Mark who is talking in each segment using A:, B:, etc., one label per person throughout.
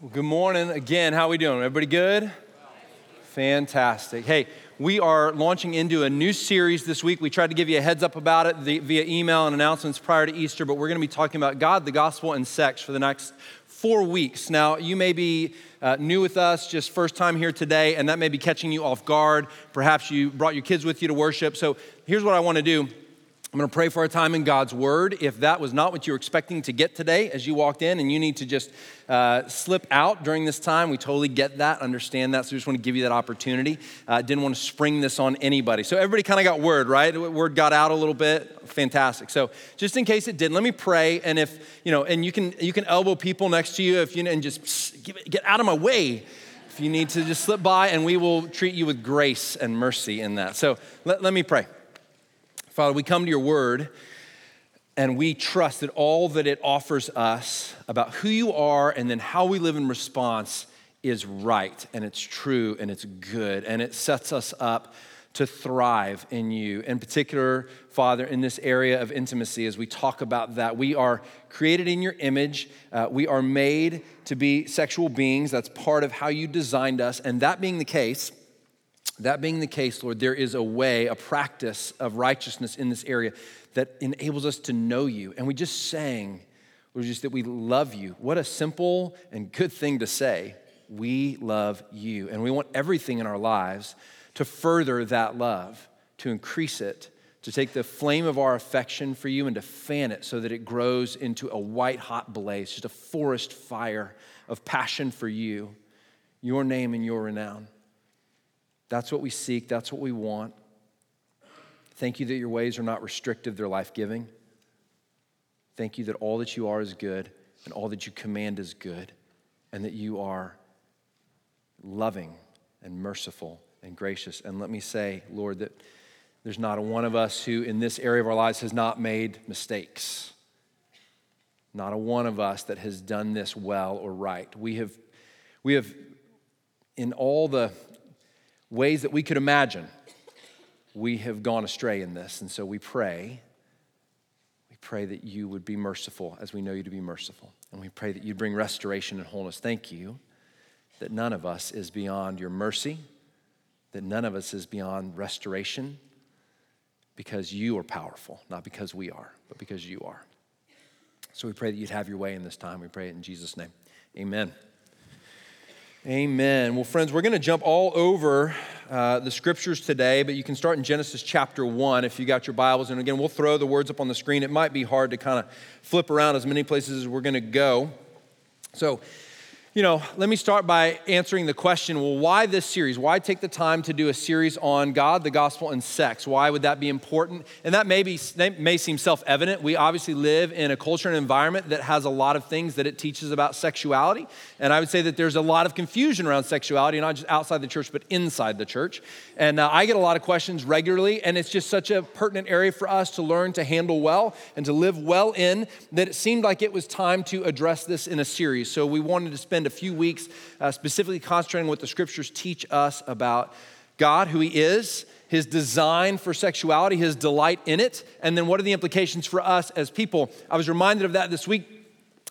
A: Good morning again. How are we doing? Everybody good? Fantastic. Hey, we are launching into a new series this week. We tried to give you a heads up about it via email and announcements prior to Easter, but we're going to be talking about God, the gospel, and sex for the next four weeks. Now, you may be uh, new with us, just first time here today, and that may be catching you off guard. Perhaps you brought your kids with you to worship. So here's what I want to do I'm going to pray for our time in God's Word. If that was not what you were expecting to get today as you walked in and you need to just uh, slip out during this time, we totally get that, understand that. So we just want to give you that opportunity. Uh, didn't want to spring this on anybody. So everybody kind of got word, right? Word got out a little bit. Fantastic. So just in case it did, let me pray. And if, you know, and you can, you can elbow people next to you if you, and just get out of my way if you need to just slip by and we will treat you with grace and mercy in that. So let, let me pray. Father, we come to your word and we trust that all that it offers us about who you are and then how we live in response is right and it's true and it's good and it sets us up to thrive in you. In particular, Father, in this area of intimacy, as we talk about that, we are created in your image. Uh, we are made to be sexual beings. That's part of how you designed us. And that being the case, that being the case, Lord, there is a way, a practice of righteousness in this area that enables us to know you. And we just sang, Lord, just that we love you. What a simple and good thing to say. We love you. And we want everything in our lives to further that love, to increase it, to take the flame of our affection for you and to fan it so that it grows into a white hot blaze, just a forest fire of passion for you, your name and your renown. That's what we seek, that's what we want. Thank you that your ways are not restrictive, they're life giving. Thank you that all that you are is good and all that you command is good, and that you are loving and merciful and gracious. And let me say, Lord, that there's not a one of us who in this area of our lives has not made mistakes. Not a one of us that has done this well or right. We have, we have in all the ways that we could imagine, we have gone astray in this. And so we pray, we pray that you would be merciful as we know you to be merciful. And we pray that you bring restoration and wholeness. Thank you that none of us is beyond your mercy, that none of us is beyond restoration because you are powerful, not because we are, but because you are. So we pray that you'd have your way in this time. We pray it in Jesus' name. Amen. Amen. Well, friends, we're going to jump all over uh, the scriptures today, but you can start in Genesis chapter 1 if you got your Bibles. And again, we'll throw the words up on the screen. It might be hard to kind of flip around as many places as we're going to go. So, you know, let me start by answering the question well, why this series? Why take the time to do a series on God, the gospel, and sex? Why would that be important? And that may, be, may seem self evident. We obviously live in a culture and environment that has a lot of things that it teaches about sexuality. And I would say that there's a lot of confusion around sexuality, not just outside the church, but inside the church. And uh, I get a lot of questions regularly, and it's just such a pertinent area for us to learn to handle well and to live well in that it seemed like it was time to address this in a series. So we wanted to spend spend a few weeks uh, specifically concentrating on what the scriptures teach us about God, who He is, His design for sexuality, His delight in it, and then what are the implications for us as people. I was reminded of that this week.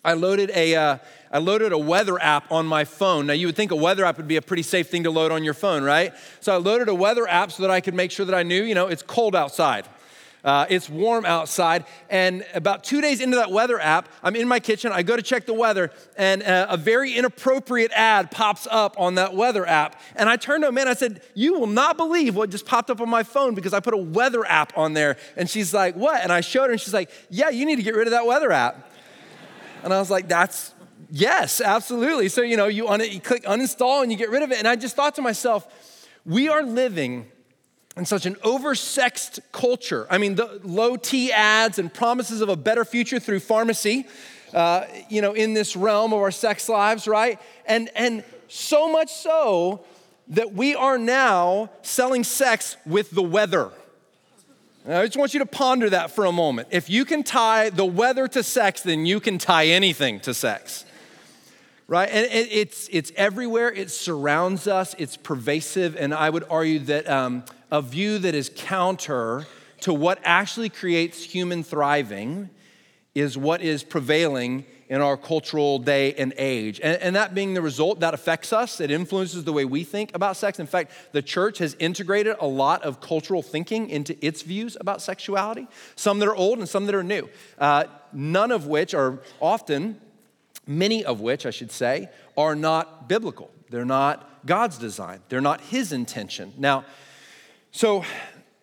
A: I loaded a, uh, I loaded a weather app on my phone. Now, you would think a weather app would be a pretty safe thing to load on your phone, right? So I loaded a weather app so that I could make sure that I knew, you know, it's cold outside. Uh, it's warm outside. And about two days into that weather app, I'm in my kitchen. I go to check the weather, and uh, a very inappropriate ad pops up on that weather app. And I turned to a man, I said, You will not believe what just popped up on my phone because I put a weather app on there. And she's like, What? And I showed her, and she's like, Yeah, you need to get rid of that weather app. And I was like, That's yes, absolutely. So, you know, you, un- you click uninstall and you get rid of it. And I just thought to myself, we are living in such an oversexed culture. I mean, the low T ads and promises of a better future through pharmacy, uh, you know, in this realm of our sex lives, right? And, and so much so that we are now selling sex with the weather. I just want you to ponder that for a moment. If you can tie the weather to sex, then you can tie anything to sex. Right? And it's, it's everywhere, it surrounds us, it's pervasive, and I would argue that um, a view that is counter to what actually creates human thriving is what is prevailing in our cultural day and age. And, and, that being the result, that affects us. It influences the way we think about sex. In fact, the church has integrated a lot of cultural thinking into its views about sexuality, some that are old and some that are new, uh, none of which are often, many of which, I should say, are not biblical. They're not God's design, they're not His intention. Now, so,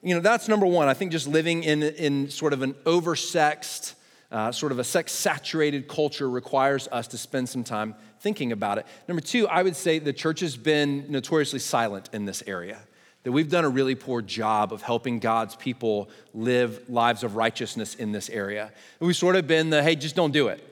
A: you know, that's number one. I think just living in, in sort of an oversexed, uh, sort of a sex saturated culture requires us to spend some time thinking about it. Number two, I would say the church has been notoriously silent in this area. That we've done a really poor job of helping God's people live lives of righteousness in this area. We've sort of been the, hey, just don't do it,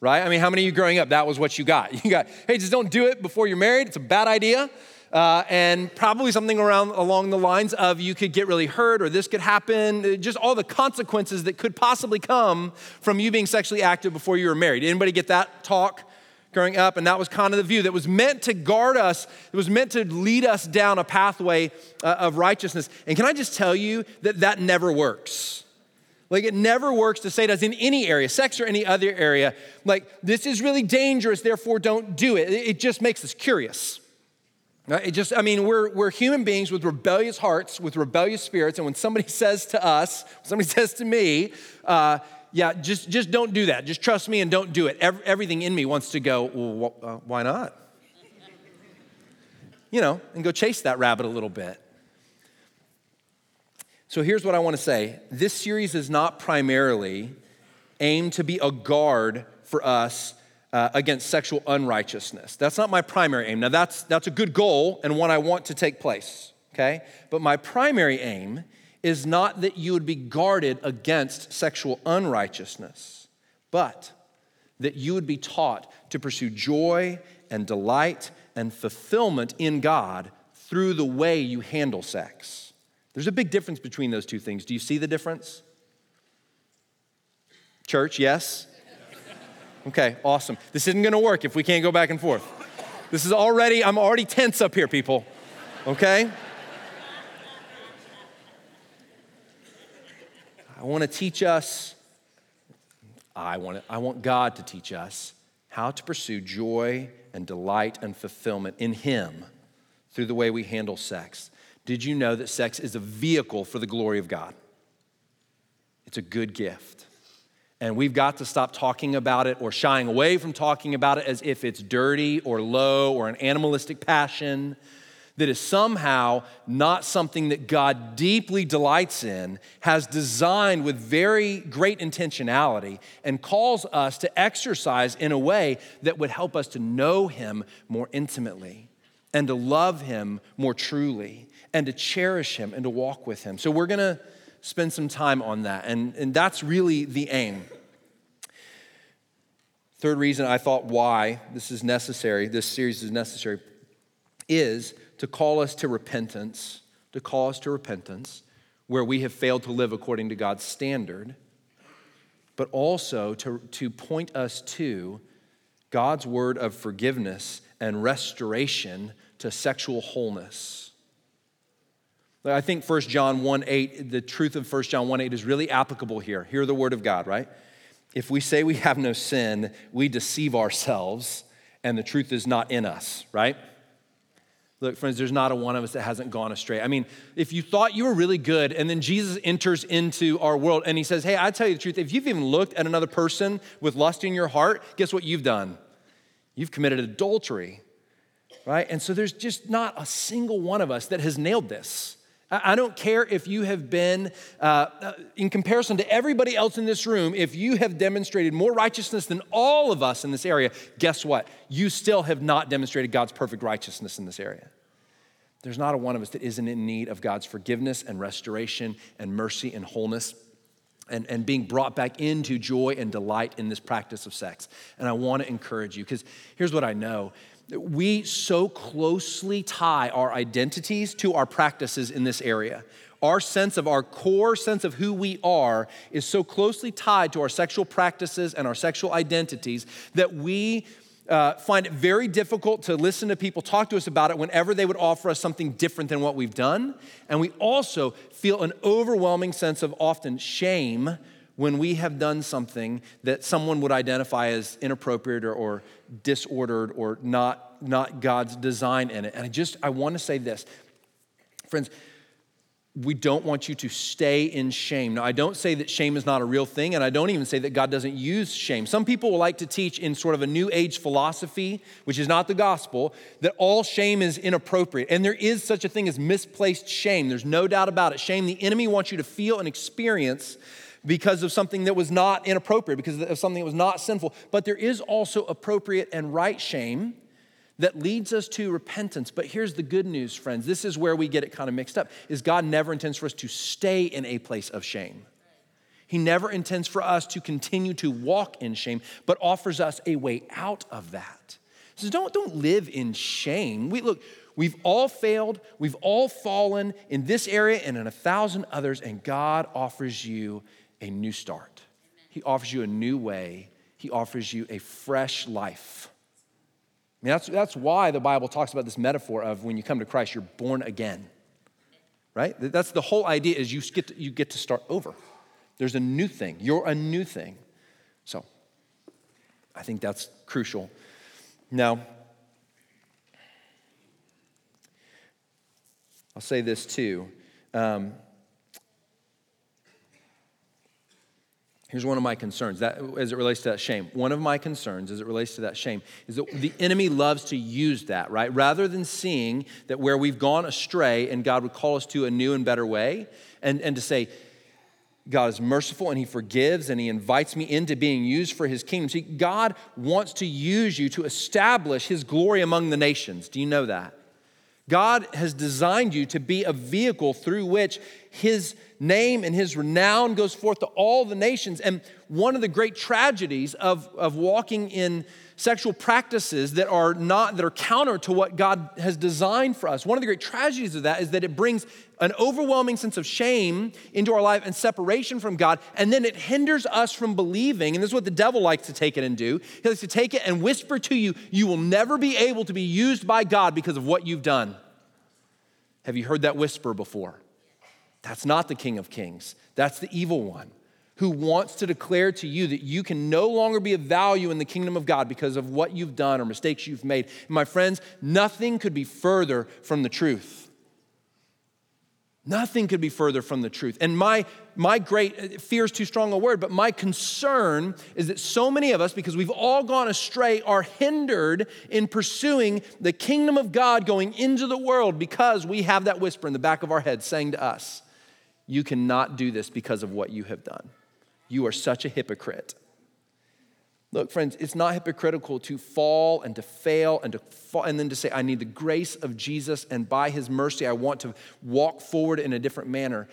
A: right? I mean, how many of you growing up, that was what you got? You got, hey, just don't do it before you're married. It's a bad idea. Uh, and probably something around along the lines of you could get really hurt or this could happen. Just all the consequences that could possibly come from you being sexually active before you were married. Anybody get that talk growing up? And that was kind of the view that was meant to guard us it was meant to lead us down a pathway uh, of righteousness. And can i just tell you that that never works? Like it never works to say to us in any area, sex or any other area, like this is really dangerous, therefore don't do it. It just makes us curious. It just, I mean, we're, we're human beings with rebellious hearts, with rebellious spirits. And when somebody says to us, somebody says to me, uh, yeah, just, just don't do that. Just trust me and don't do it. Every, everything in me wants to go, well, uh, why not? You know, and go chase that rabbit a little bit. So here's what I want to say this series is not primarily aimed to be a guard for us uh, against sexual unrighteousness. That's not my primary aim. Now, that's, that's a good goal and one I want to take place, okay? But my primary aim is not that you would be guarded against sexual unrighteousness, but that you would be taught to pursue joy and delight and fulfillment in God through the way you handle sex. There's a big difference between those two things. Do you see the difference? Church, yes? Okay, awesome. This isn't gonna work if we can't go back and forth. This is already, I'm already tense up here, people. Okay? I wanna teach us, I want, I want God to teach us how to pursue joy and delight and fulfillment in Him through the way we handle sex. Did you know that sex is a vehicle for the glory of God? It's a good gift. And we've got to stop talking about it or shying away from talking about it as if it's dirty or low or an animalistic passion that is somehow not something that God deeply delights in, has designed with very great intentionality, and calls us to exercise in a way that would help us to know Him more intimately and to love Him more truly and to cherish Him and to walk with Him. So we're gonna spend some time on that. And, and that's really the aim. Third reason I thought why this is necessary, this series is necessary, is to call us to repentance, to call us to repentance where we have failed to live according to God's standard, but also to, to point us to God's word of forgiveness and restoration to sexual wholeness. I think 1 John 1 8, the truth of 1 John 1 8 is really applicable here. Hear the word of God, right? If we say we have no sin, we deceive ourselves and the truth is not in us, right? Look, friends, there's not a one of us that hasn't gone astray. I mean, if you thought you were really good and then Jesus enters into our world and he says, Hey, I tell you the truth, if you've even looked at another person with lust in your heart, guess what you've done? You've committed adultery, right? And so there's just not a single one of us that has nailed this. I don't care if you have been, uh, uh, in comparison to everybody else in this room, if you have demonstrated more righteousness than all of us in this area, guess what? You still have not demonstrated God's perfect righteousness in this area. There's not a one of us that isn't in need of God's forgiveness and restoration and mercy and wholeness and, and being brought back into joy and delight in this practice of sex. And I want to encourage you because here's what I know we so closely tie our identities to our practices in this area. Our sense of our core sense of who we are is so closely tied to our sexual practices and our sexual identities that we uh, find it very difficult to listen to people talk to us about it whenever they would offer us something different than what we've done. And we also feel an overwhelming sense of often shame when we have done something that someone would identify as inappropriate or, or disordered or not, not God's design in it. And I just, I want to say this. Friends, we don't want you to stay in shame. Now, I don't say that shame is not a real thing, and I don't even say that God doesn't use shame. Some people will like to teach in sort of a new age philosophy, which is not the gospel, that all shame is inappropriate. And there is such a thing as misplaced shame. There's no doubt about it. Shame, the enemy wants you to feel and experience because of something that was not inappropriate, because of something that was not sinful. But there is also appropriate and right shame that leads us to repentance. But here's the good news, friends. This is where we get it kind of mixed up. Is God never intends for us to stay in a place of shame. He never intends for us to continue to walk in shame, but offers us a way out of that. So don't, don't live in shame. We look, we've all failed, we've all fallen in this area and in a thousand others, and God offers you a new start. He offers you a new way. He offers you a fresh life I mean, that's, that's why the Bible talks about this metaphor of when you come to Christ, you're born again. Right? That's the whole idea is you get to, you get to start over. There's a new thing. You're a new thing. So I think that's crucial. Now, I'll say this too. Um, Here's one of my concerns that, as it relates to that shame. One of my concerns as it relates to that shame is that the enemy loves to use that, right? Rather than seeing that where we've gone astray and God would call us to a new and better way, and, and to say, God is merciful and He forgives and He invites me into being used for His kingdom. See, God wants to use you to establish His glory among the nations. Do you know that? God has designed you to be a vehicle through which His name and his renown goes forth to all the nations. And one of the great tragedies of, of walking in sexual practices that are not that are counter to what God has designed for us. One of the great tragedies of that is that it brings an overwhelming sense of shame into our life and separation from God, and then it hinders us from believing. And this is what the devil likes to take it and do. He likes to take it and whisper to you, you will never be able to be used by God because of what you've done. Have you heard that whisper before? That's not the King of Kings, that's the evil one who wants to declare to you that you can no longer be of value in the kingdom of God because of what you've done or mistakes you've made. And my friends, nothing could be further from the truth. Nothing could be further from the truth. And my, my great uh, fear is too strong a word, but my concern is that so many of us, because we've all gone astray, are hindered in pursuing the kingdom of God going into the world because we have that whisper in the back of our head saying to us, you cannot do this because of what you have done. You are such a hypocrite. Look, friends, it's not hypocritical to fall and to fail and to fall, and then to say, I need the grace of Jesus, and by his mercy, I want to walk forward in a different manner.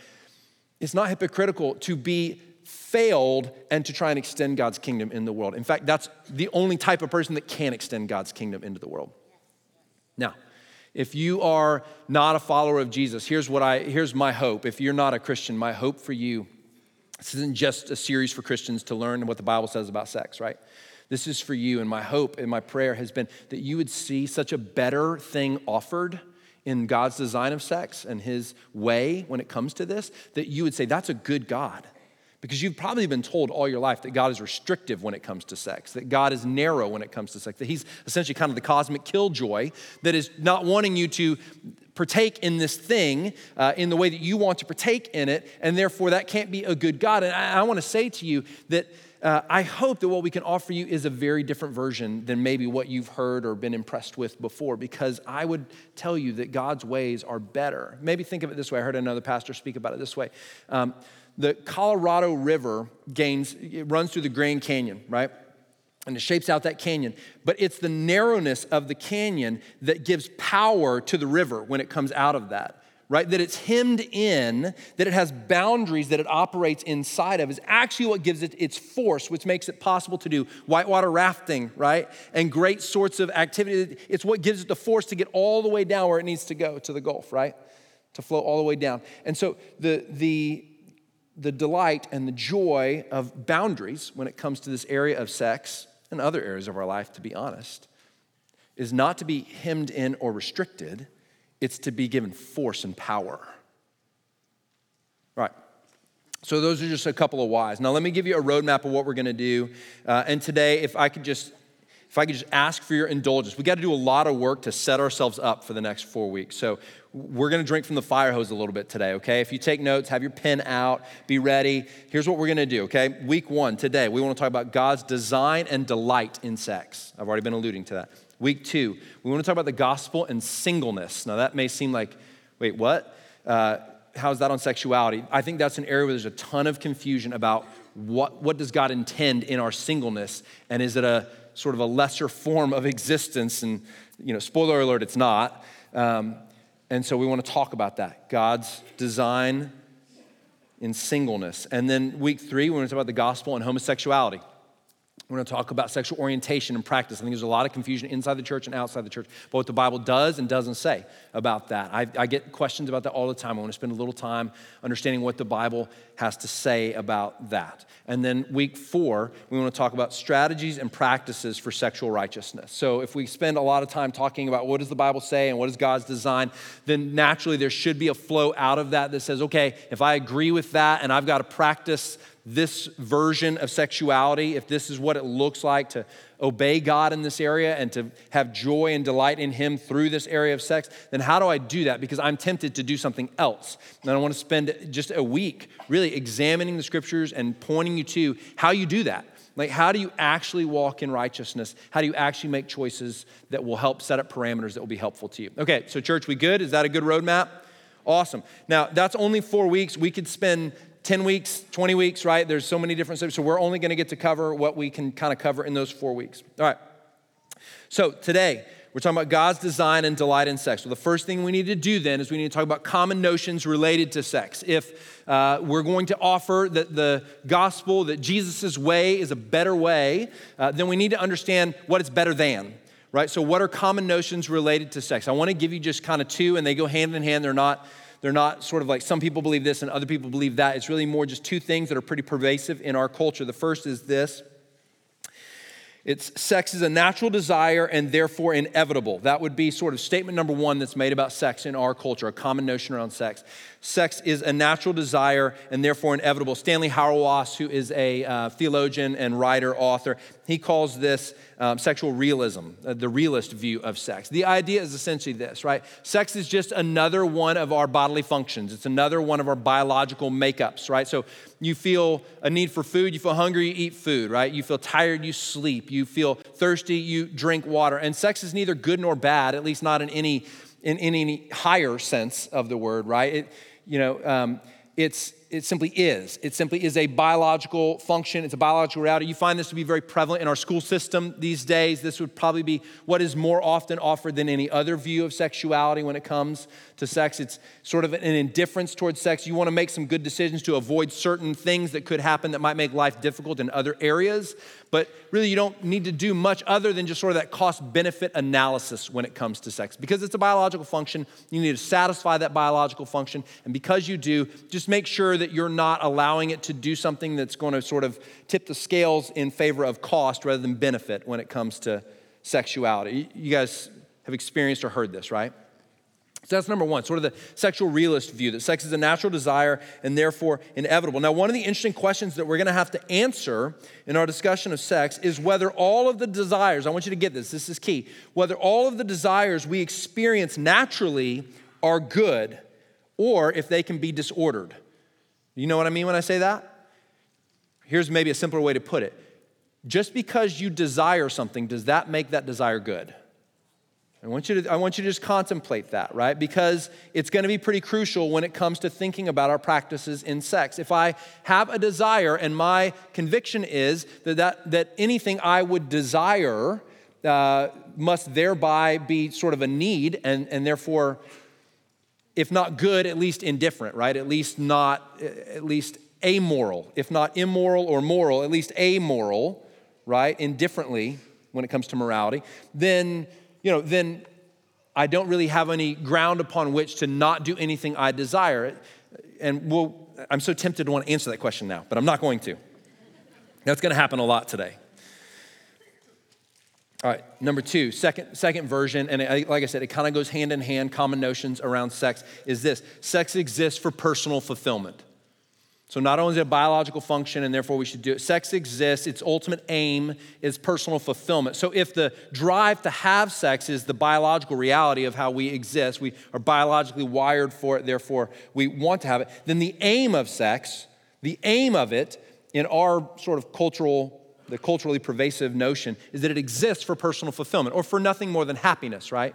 A: It's not hypocritical to be failed and to try and extend God's kingdom in the world. In fact, that's the only type of person that can extend God's kingdom into the world. Now, if you are not a follower of Jesus, here's what I here's my hope. If you're not a Christian, my hope for you this isn't just a series for Christians to learn what the Bible says about sex, right? This is for you, and my hope and my prayer has been that you would see such a better thing offered in God's design of sex and His way when it comes to this, that you would say, That's a good God. Because you've probably been told all your life that God is restrictive when it comes to sex, that God is narrow when it comes to sex, that He's essentially kind of the cosmic killjoy that is not wanting you to partake in this thing uh, in the way that you want to partake in it, and therefore that can't be a good God. And I, I want to say to you that uh, I hope that what we can offer you is a very different version than maybe what you've heard or been impressed with before, because I would tell you that God's ways are better. Maybe think of it this way. I heard another pastor speak about it this way. Um, the Colorado River gains, it runs through the Grand Canyon, right? And it shapes out that canyon. But it's the narrowness of the canyon that gives power to the river when it comes out of that, right? That it's hemmed in, that it has boundaries that it operates inside of, is actually what gives it its force, which makes it possible to do whitewater rafting, right? And great sorts of activity. It's what gives it the force to get all the way down where it needs to go to the Gulf, right? To flow all the way down. And so the, the, the delight and the joy of boundaries when it comes to this area of sex and other areas of our life, to be honest, is not to be hemmed in or restricted, it's to be given force and power. Right. So, those are just a couple of whys. Now, let me give you a roadmap of what we're gonna do. Uh, and today, if I could just if I could just ask for your indulgence, we got to do a lot of work to set ourselves up for the next four weeks. So we're going to drink from the fire hose a little bit today, okay? If you take notes, have your pen out, be ready. Here's what we're going to do, okay? Week one, today, we want to talk about God's design and delight in sex. I've already been alluding to that. Week two, we want to talk about the gospel and singleness. Now, that may seem like, wait, what? Uh, how's that on sexuality? I think that's an area where there's a ton of confusion about what, what does God intend in our singleness, and is it a sort of a lesser form of existence. And, you know, spoiler alert, it's not. Um, and so we want to talk about that God's design in singleness. And then week three, we're going to talk about the gospel and homosexuality. We're going to talk about sexual orientation and practice. I think there's a lot of confusion inside the church and outside the church, but what the Bible does and doesn't say about that. I, I, get questions about that all the time. I want to spend a little time understanding what the Bible has to say about that. And then week four, we want to talk about strategies and practices for sexual righteousness. So if we spend a lot of time talking about what does the Bible say and what is God's design, then naturally there should be a flow out of that that says, okay, if I agree with that and I've got to practice this version of sexuality, if this is what it looks like to obey God in this area and to have joy and delight in Him through this area of sex, then how do I do that? Because I'm tempted to do something else. And I want to spend just a week really examining the scriptures and pointing you to how you do that. Like, how do you actually walk in righteousness? How do you actually make choices that will help set up parameters that will be helpful to you? Okay, so church, we good? Is that a good roadmap? Awesome. Now, that's only four weeks. We could spend 10 weeks, 20 weeks, right? There's so many different subjects. So we're only going to get to cover what we can kind of cover in those four weeks. All right. So today, we're talking about God's design and delight in sex. Well, the first thing we need to do then is we need to talk about common notions related to sex. If uh, we're going to offer that the gospel, that Jesus' way is a better way, uh, then we need to understand what it's better than right? So, what are common notions related to sex? I want to give you just kind of two, and they go hand in hand. They're not they're not sort of like some people believe this and other people believe that. It's really more just two things that are pretty pervasive in our culture. The first is this it's sex is a natural desire and therefore inevitable. That would be sort of statement number one that's made about sex in our culture, a common notion around sex. Sex is a natural desire and therefore inevitable. Stanley Hauerwas, who is a uh, theologian and writer, author, he calls this um, sexual realism, uh, the realist view of sex. The idea is essentially this, right? Sex is just another one of our bodily functions. It's another one of our biological makeups, right? So you feel a need for food, you feel hungry, you eat food, right? You feel tired, you sleep. You feel thirsty, you drink water. And sex is neither good nor bad, at least not in any in, any higher sense of the word, right? It, you know, um, it's it simply is. It simply is a biological function, it's a biological reality. You find this to be very prevalent in our school system these days. This would probably be what is more often offered than any other view of sexuality when it comes to sex. It's sort of an indifference towards sex. You want to make some good decisions to avoid certain things that could happen that might make life difficult in other areas. But really, you don't need to do much other than just sort of that cost benefit analysis when it comes to sex. Because it's a biological function, you need to satisfy that biological function. And because you do, just make sure that you're not allowing it to do something that's going to sort of tip the scales in favor of cost rather than benefit when it comes to sexuality. You guys have experienced or heard this, right? So that's number one, sort of the sexual realist view that sex is a natural desire and therefore inevitable. Now, one of the interesting questions that we're going to have to answer in our discussion of sex is whether all of the desires, I want you to get this, this is key, whether all of the desires we experience naturally are good or if they can be disordered. You know what I mean when I say that? Here's maybe a simpler way to put it. Just because you desire something, does that make that desire good? I want, you to, I want you to just contemplate that, right? Because it's going to be pretty crucial when it comes to thinking about our practices in sex. If I have a desire and my conviction is that, that, that anything I would desire uh, must thereby be sort of a need and, and therefore if not good, at least indifferent, right? At least not, at least amoral. If not immoral or moral, at least amoral, right? Indifferently when it comes to morality, then, you know, then I don't really have any ground upon which to not do anything I desire. And we'll, I'm so tempted to want to answer that question now, but I'm not going to. That's going to happen a lot today. All right, number two, second, second version, and it, like I said, it kind of goes hand in hand, common notions around sex is this sex exists for personal fulfillment. So, not only is it a biological function and therefore we should do it, sex exists. Its ultimate aim is personal fulfillment. So, if the drive to have sex is the biological reality of how we exist, we are biologically wired for it, therefore we want to have it, then the aim of sex, the aim of it in our sort of cultural, the culturally pervasive notion is that it exists for personal fulfillment or for nothing more than happiness, right?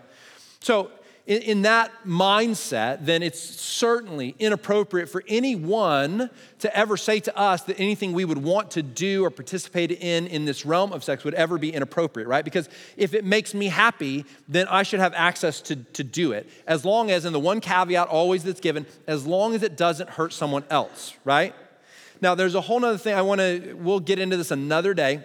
A: So, in, in that mindset, then it's certainly inappropriate for anyone to ever say to us that anything we would want to do or participate in in this realm of sex would ever be inappropriate, right? Because if it makes me happy, then I should have access to, to do it. As long as, and the one caveat always that's given, as long as it doesn't hurt someone else, right? Now, there's a whole other thing I want to, we'll get into this another day,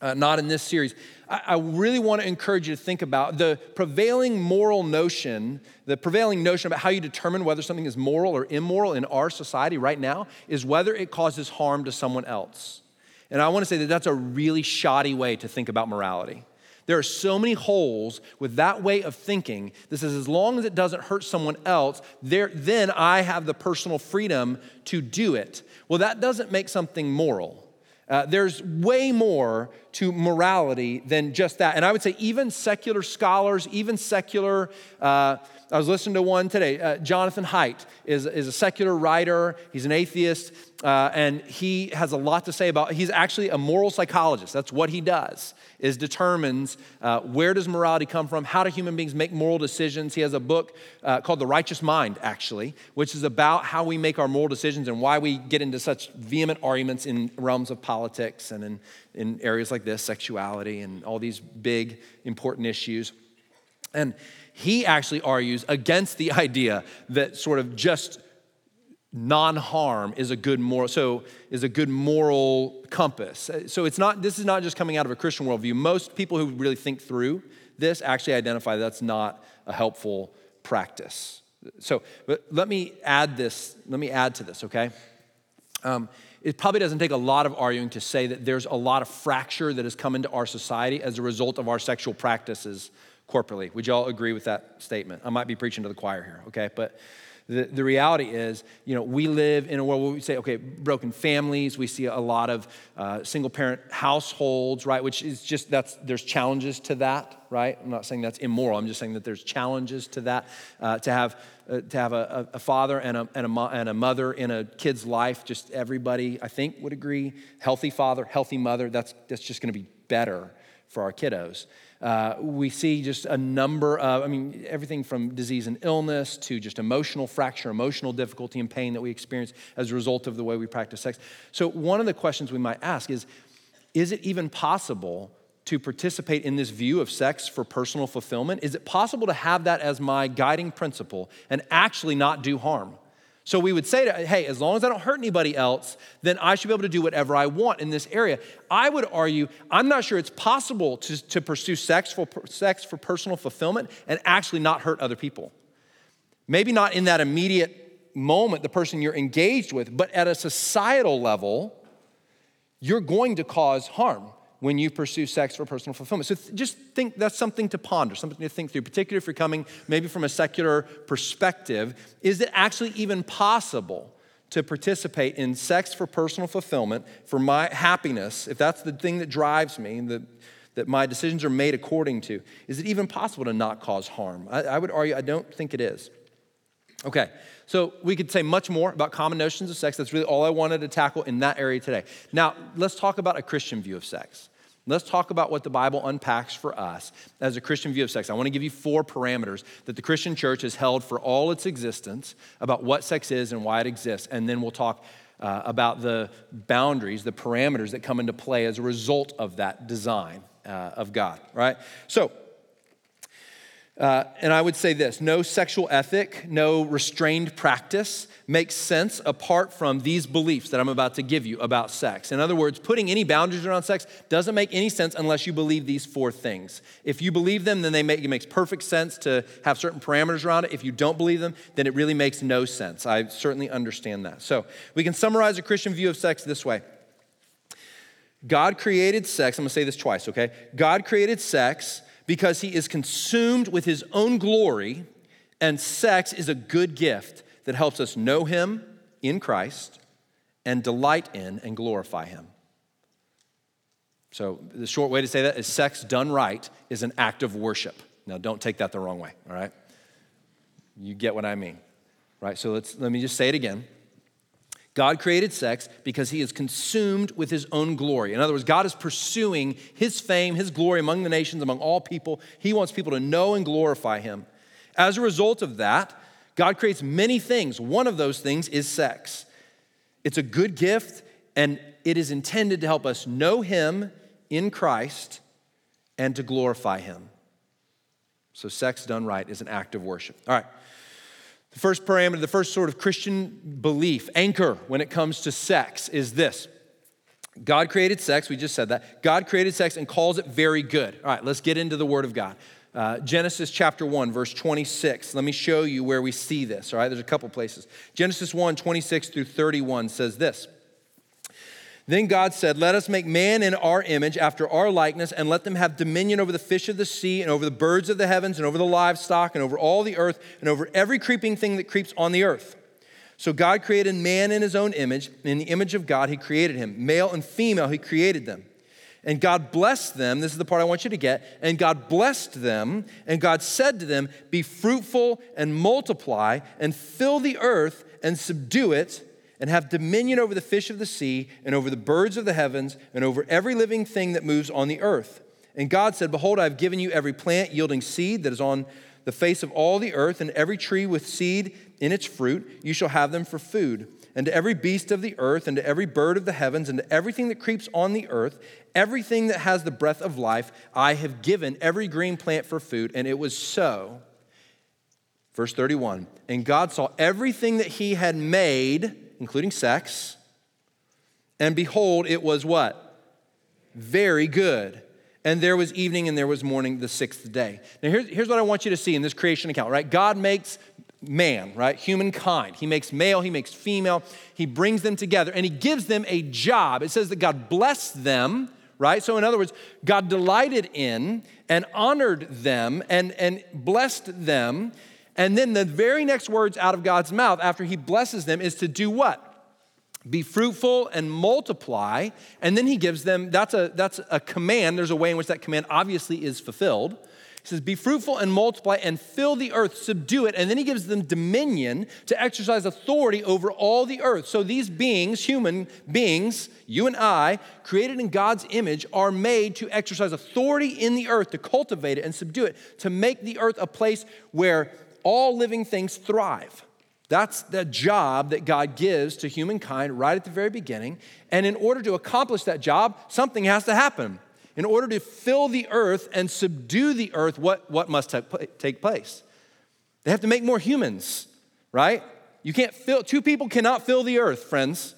A: uh, not in this series. I, really want to encourage you to think about the prevailing moral notion, the prevailing notion about how you determine whether something is moral or immoral in our society right now is whether it causes harm to someone else. And I want to say that that's a really shoddy way to think about morality. There are so many holes with that way of thinking. This is as long as it doesn't hurt someone else, there, then I have the personal freedom to do it. Well, that doesn't make something moral. Uh, there's way more to morality than just that. And I would say, even secular scholars, even secular, uh, I was listening to one today. Uh, Jonathan Haidt is, is a secular writer, he's an atheist, uh, and he has a lot to say about, he's actually a moral psychologist. That's what he does is determines uh, where does morality come from how do human beings make moral decisions he has a book uh, called the righteous mind actually which is about how we make our moral decisions and why we get into such vehement arguments in realms of politics and in, in areas like this sexuality and all these big important issues and he actually argues against the idea that sort of just non-harm is a good moral so is a good moral compass. So it's not this is not just coming out of a christian worldview. Most people who really think through this actually identify that's not a helpful practice. So let me add this let me add to this okay? Um, it probably doesn't take a lot of arguing to say that there's a lot of fracture that has come into our society as a result of our sexual practices corporately would y'all agree with that statement i might be preaching to the choir here okay but the, the reality is, you know, we live in a world where we say, okay, broken families. We see a lot of uh, single parent households, right? Which is just, that's, there's challenges to that, right? I'm not saying that's immoral. I'm just saying that there's challenges to that. Uh, to have, uh, to have a, a, father and a, and, a mo- and a mother in a kid's life, just everybody, I think, would agree. Healthy father, healthy mother, that's, that's just to be better for our kiddos. Uh, we see just a number of, I mean, everything from disease and illness to just emotional fracture, emotional difficulty and pain that we experience as a result of the way we practice sex. So, one of the questions we might ask is Is it even possible to participate in this view of sex for personal fulfillment? Is it possible to have that as my guiding principle and actually not do harm? So we would say to, hey, as long as I don't hurt anybody else, then I should be able to do whatever I want in this area. I would argue, I'm not sure it's possible to, to pursue sex for, sex for personal fulfillment and actually not hurt other people. Maybe not in that immediate moment, the person you're engaged with, but at a societal level, you're going to cause harm when you pursue sex for personal fulfillment. So th- just think that's something to ponder, something to think through, particularly if you're coming maybe from a secular perspective. Is it actually even possible to participate in sex for personal fulfillment, for my happiness, if that's the thing that drives me, that, that my decisions are made according to? Is it even possible to not cause harm? I, I would argue I don't think it is. Okay, so we could say much more about common notions of sex. That's really all I wanted to tackle in that area today. Now, let's talk about a Christian view of sex. Let's talk about what the Bible unpacks for us as a Christian view of sex. I want to give you four parameters that the Christian church has held for all its existence about what sex is and why it exists. And then we'll talk uh, about the boundaries, the parameters that come into play as a result of that design uh, of God, right? So, uh, and I would say this no sexual ethic, no restrained practice makes sense apart from these beliefs that I'm about to give you about sex. In other words, putting any boundaries around sex doesn't make any sense unless you believe these four things. If you believe them, then they make, it makes perfect sense to have certain parameters around it. If you don't believe them, then it really makes no sense. I certainly understand that. So we can summarize a Christian view of sex this way God created sex, I'm gonna say this twice, okay? God created sex because he is consumed with his own glory, and sex is a good gift that helps us know him in Christ and delight in and glorify him. So, the short way to say that is sex done right is an act of worship. Now, don't take that the wrong way, all right? You get what I mean, right? So, let's, let me just say it again. God created sex because he is consumed with his own glory. In other words, God is pursuing his fame, his glory among the nations, among all people. He wants people to know and glorify him. As a result of that, God creates many things. One of those things is sex. It's a good gift, and it is intended to help us know him in Christ and to glorify him. So, sex done right is an act of worship. All right. The first parameter, the first sort of Christian belief, anchor when it comes to sex is this God created sex, we just said that. God created sex and calls it very good. All right, let's get into the Word of God. Uh, Genesis chapter 1, verse 26. Let me show you where we see this. All right, there's a couple places. Genesis 1, 26 through 31 says this then God said, Let us make man in our image, after our likeness, and let them have dominion over the fish of the sea, and over the birds of the heavens, and over the livestock, and over all the earth, and over every creeping thing that creeps on the earth. So God created man in his own image. In the image of God, he created him. Male and female, he created them. And God blessed them. This is the part I want you to get. And God blessed them, and God said to them, Be fruitful and multiply, and fill the earth and subdue it and have dominion over the fish of the sea, and over the birds of the heavens, and over every living thing that moves on the earth. And God said, Behold, I have given you every plant yielding seed that is on the face of all the earth, and every tree with seed in its fruit. You shall have them for food. And to every beast of the earth, and to every bird of the heavens, and to everything that creeps on the earth, everything that has the breath of life, I have given every green plant for food. And it was so. Verse 31 And God saw everything that he had made including sex. And behold, it was what? Very good. And there was evening and there was morning the sixth day. Now, here's, here's what I want you to see in this creation account, right? God makes man, right? Humankind. He makes male, he makes female, he brings them together, and he gives them a job. It says that God blessed them, right? So, in other words, God delighted in and honored them and, and blessed them and then the very next words out of God's mouth after he blesses them is to do what? Be fruitful and multiply. And then he gives them, that's a, that's a command. There's a way in which that command obviously is fulfilled. He says, Be fruitful and multiply and fill the earth, subdue it. And then he gives them dominion to exercise authority over all the earth. So these beings, human beings, you and I, created in God's image, are made to exercise authority in the earth, to cultivate it and subdue it, to make the earth a place where all living things thrive. That's the job that God gives to humankind right at the very beginning. And in order to accomplish that job, something has to happen. In order to fill the earth and subdue the earth, what, what must take place? They have to make more humans, right? You can't fill, two people cannot fill the earth, friends.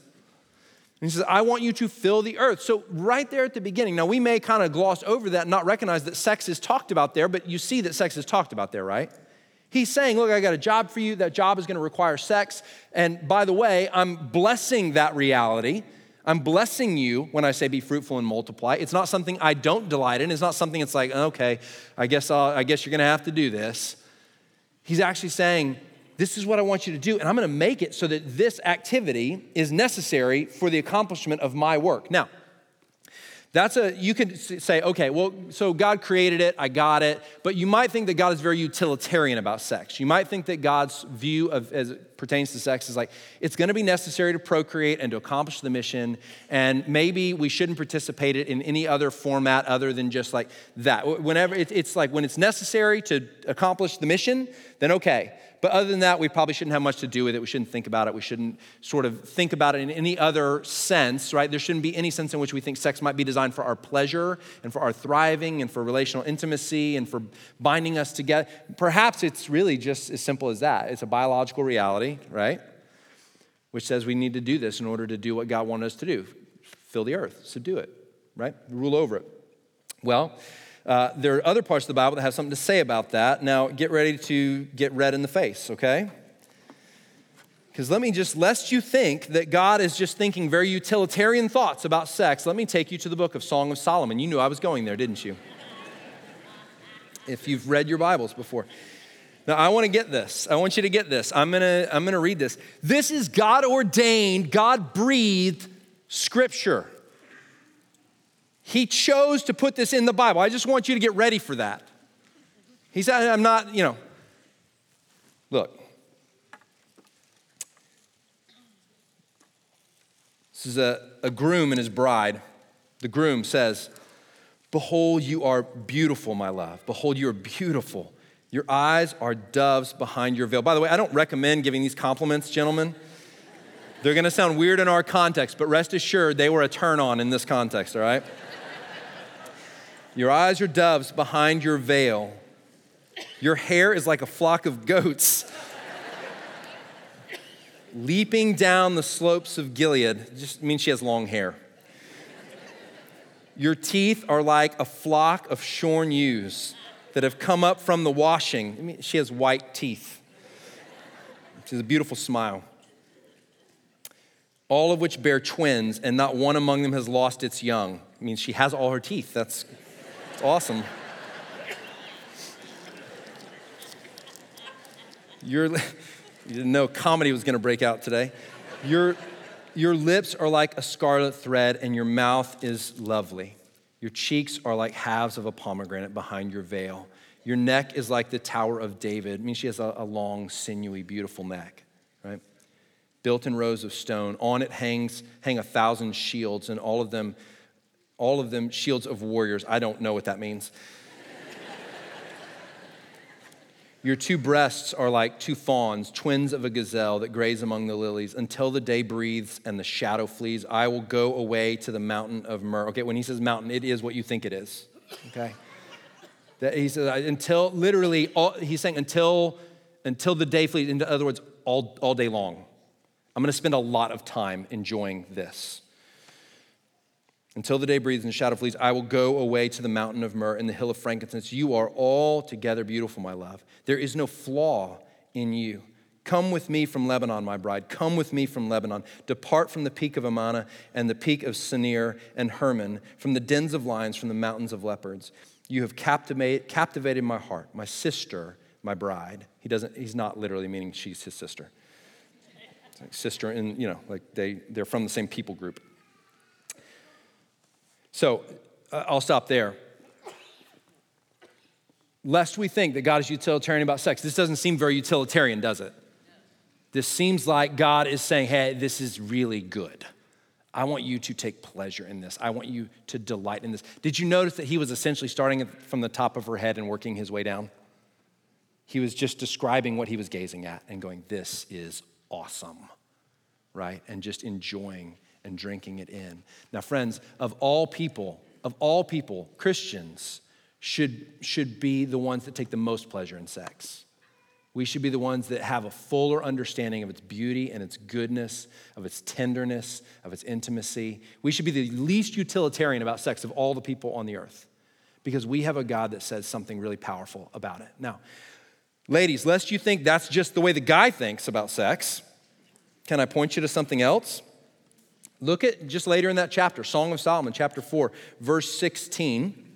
A: And he says, I want you to fill the earth. So, right there at the beginning, now we may kind of gloss over that and not recognize that sex is talked about there, but you see that sex is talked about there, right? He's saying, Look, I got a job for you. That job is going to require sex. And by the way, I'm blessing that reality. I'm blessing you when I say be fruitful and multiply. It's not something I don't delight in. It's not something it's like, okay, I guess, I'll, I guess you're going to have to do this. He's actually saying, this is what I want you to do, and I'm going to make it so that this activity is necessary for the accomplishment of my work. Now, that's a, you could say, okay, well, so God created it, I got it, but you might think that God is very utilitarian about sex. You might think that God's view of, as it pertains to sex is like, it's gonna be necessary to procreate and to accomplish the mission, and maybe we shouldn't participate it in any other format other than just like that. Whenever, it's like when it's necessary to accomplish the mission, then okay. But other than that, we probably shouldn't have much to do with it. We shouldn't think about it. We shouldn't sort of think about it in any other sense, right? There shouldn't be any sense in which we think sex might be designed for our pleasure and for our thriving and for relational intimacy and for binding us together. Perhaps it's really just as simple as that. It's a biological reality, right? Which says we need to do this in order to do what God wanted us to do fill the earth, subdue it, right? Rule over it. Well, uh, there are other parts of the Bible that have something to say about that. Now, get ready to get red in the face, okay? Because let me just, lest you think that God is just thinking very utilitarian thoughts about sex, let me take you to the book of Song of Solomon. You knew I was going there, didn't you? if you've read your Bibles before. Now, I want to get this. I want you to get this. I'm going to I'm going to read this. This is God ordained, God breathed scripture. He chose to put this in the Bible. I just want you to get ready for that. He said, I'm not, you know, look. This is a, a groom and his bride. The groom says, Behold, you are beautiful, my love. Behold, you are beautiful. Your eyes are doves behind your veil. By the way, I don't recommend giving these compliments, gentlemen. They're gonna sound weird in our context, but rest assured they were a turn on in this context, all right? Your eyes are doves behind your veil. Your hair is like a flock of goats leaping down the slopes of Gilead. Just means she has long hair. Your teeth are like a flock of shorn ewes that have come up from the washing. I mean, she has white teeth. She has a beautiful smile. All of which bear twins, and not one among them has lost its young. I means she has all her teeth. That's, that's awesome. Your, you didn't know comedy was going to break out today. Your, your lips are like a scarlet thread, and your mouth is lovely. Your cheeks are like halves of a pomegranate behind your veil. Your neck is like the Tower of David. I mean, she has a, a long, sinewy, beautiful neck, right? Built in rows of stone. On it hangs hang a thousand shields, and all of them, all of them shields of warriors. I don't know what that means. Your two breasts are like two fawns, twins of a gazelle that graze among the lilies. Until the day breathes and the shadow flees, I will go away to the mountain of myrrh. Okay, when he says mountain, it is what you think it is. Okay? that he says, uh, until, literally, all, he's saying until, until the day flees. In other words, all, all day long. I'm to spend a lot of time enjoying this. Until the day breathes and the shadow flees, I will go away to the mountain of myrrh and the hill of frankincense. You are altogether beautiful, my love. There is no flaw in you. Come with me from Lebanon, my bride. Come with me from Lebanon. Depart from the peak of Amana and the peak of Senir and Hermon, from the dens of lions, from the mountains of leopards. You have captivate, captivated my heart, my sister, my bride. He doesn't, he's not literally meaning she's his sister. Like sister, and you know, like they, they're from the same people group. So uh, I'll stop there. Lest we think that God is utilitarian about sex. This doesn't seem very utilitarian, does it? This seems like God is saying, hey, this is really good. I want you to take pleasure in this. I want you to delight in this. Did you notice that he was essentially starting from the top of her head and working his way down? He was just describing what he was gazing at and going, This is awesome, right? And just enjoying and drinking it in. Now, friends, of all people, of all people, Christians should, should be the ones that take the most pleasure in sex. We should be the ones that have a fuller understanding of its beauty and its goodness, of its tenderness, of its intimacy. We should be the least utilitarian about sex of all the people on the earth because we have a God that says something really powerful about it. Now, ladies, lest you think that's just the way the guy thinks about sex, can I point you to something else? Look at just later in that chapter, Song of Solomon, chapter 4, verse 16.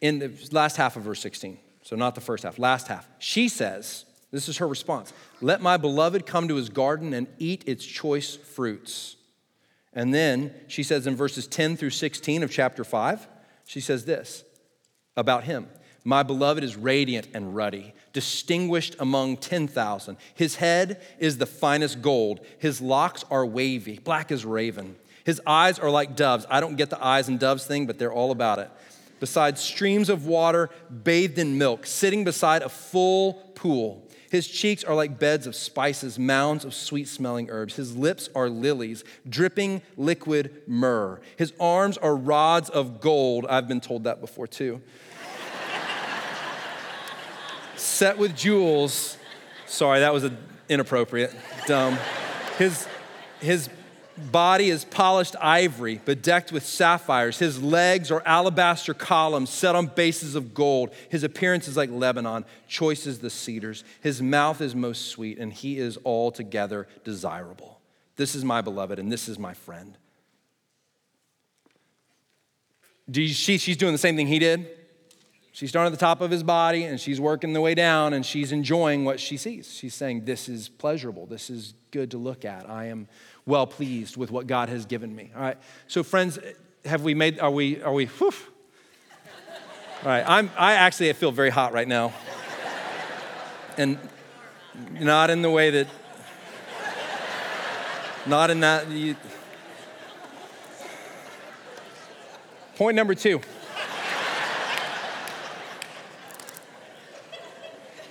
A: In the last half of verse 16, so not the first half, last half, she says, this is her response Let my beloved come to his garden and eat its choice fruits. And then she says in verses 10 through 16 of chapter 5, she says this about him my beloved is radiant and ruddy, distinguished among 10,000. His head is the finest gold. His locks are wavy, black as raven. His eyes are like doves. I don't get the eyes and doves thing, but they're all about it. Beside streams of water, bathed in milk, sitting beside a full pool. His cheeks are like beds of spices, mounds of sweet smelling herbs. His lips are lilies, dripping liquid myrrh. His arms are rods of gold. I've been told that before too set with jewels. Sorry, that was inappropriate, dumb. His, his body is polished ivory, bedecked with sapphires. His legs are alabaster columns set on bases of gold. His appearance is like Lebanon, choice the cedars. His mouth is most sweet, and he is altogether desirable. This is my beloved, and this is my friend. Do you see she's doing the same thing he did? She's starting at the top of his body and she's working the way down and she's enjoying what she sees. She's saying, This is pleasurable. This is good to look at. I am well pleased with what God has given me. All right. So, friends, have we made, are we, are we, whew. All right. I'm, I actually feel very hot right now. And not in the way that, not in that. You, point number two.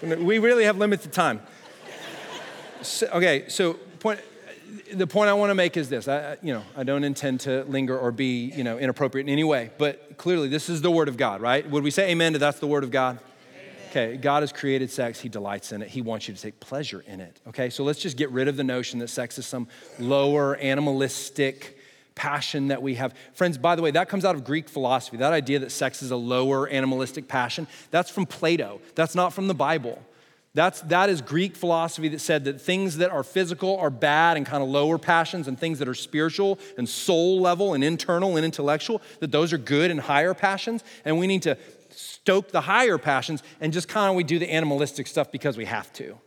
A: We really have limited time. So, okay, so point, the point I want to make is this. I, you know, I don't intend to linger or be, you know, inappropriate in any way, but clearly this is the word of God, right? Would we say amen to that's the word of God? Okay, God has created sex. He delights in it. He wants you to take pleasure in it. Okay, so let's just get rid of the notion that sex is some lower animalistic passion that we have. Friends, by the way, that comes out of Greek philosophy. That idea that sex is a lower animalistic passion, that's from Plato. That's not from the Bible. That's, that is Greek philosophy that said that things that are physical are bad and kind of lower passions, and things that are spiritual and soul level and internal and intellectual, that those are good and higher passions. And we need to stoke the higher passions and just kind of we do the animalistic stuff because we have to.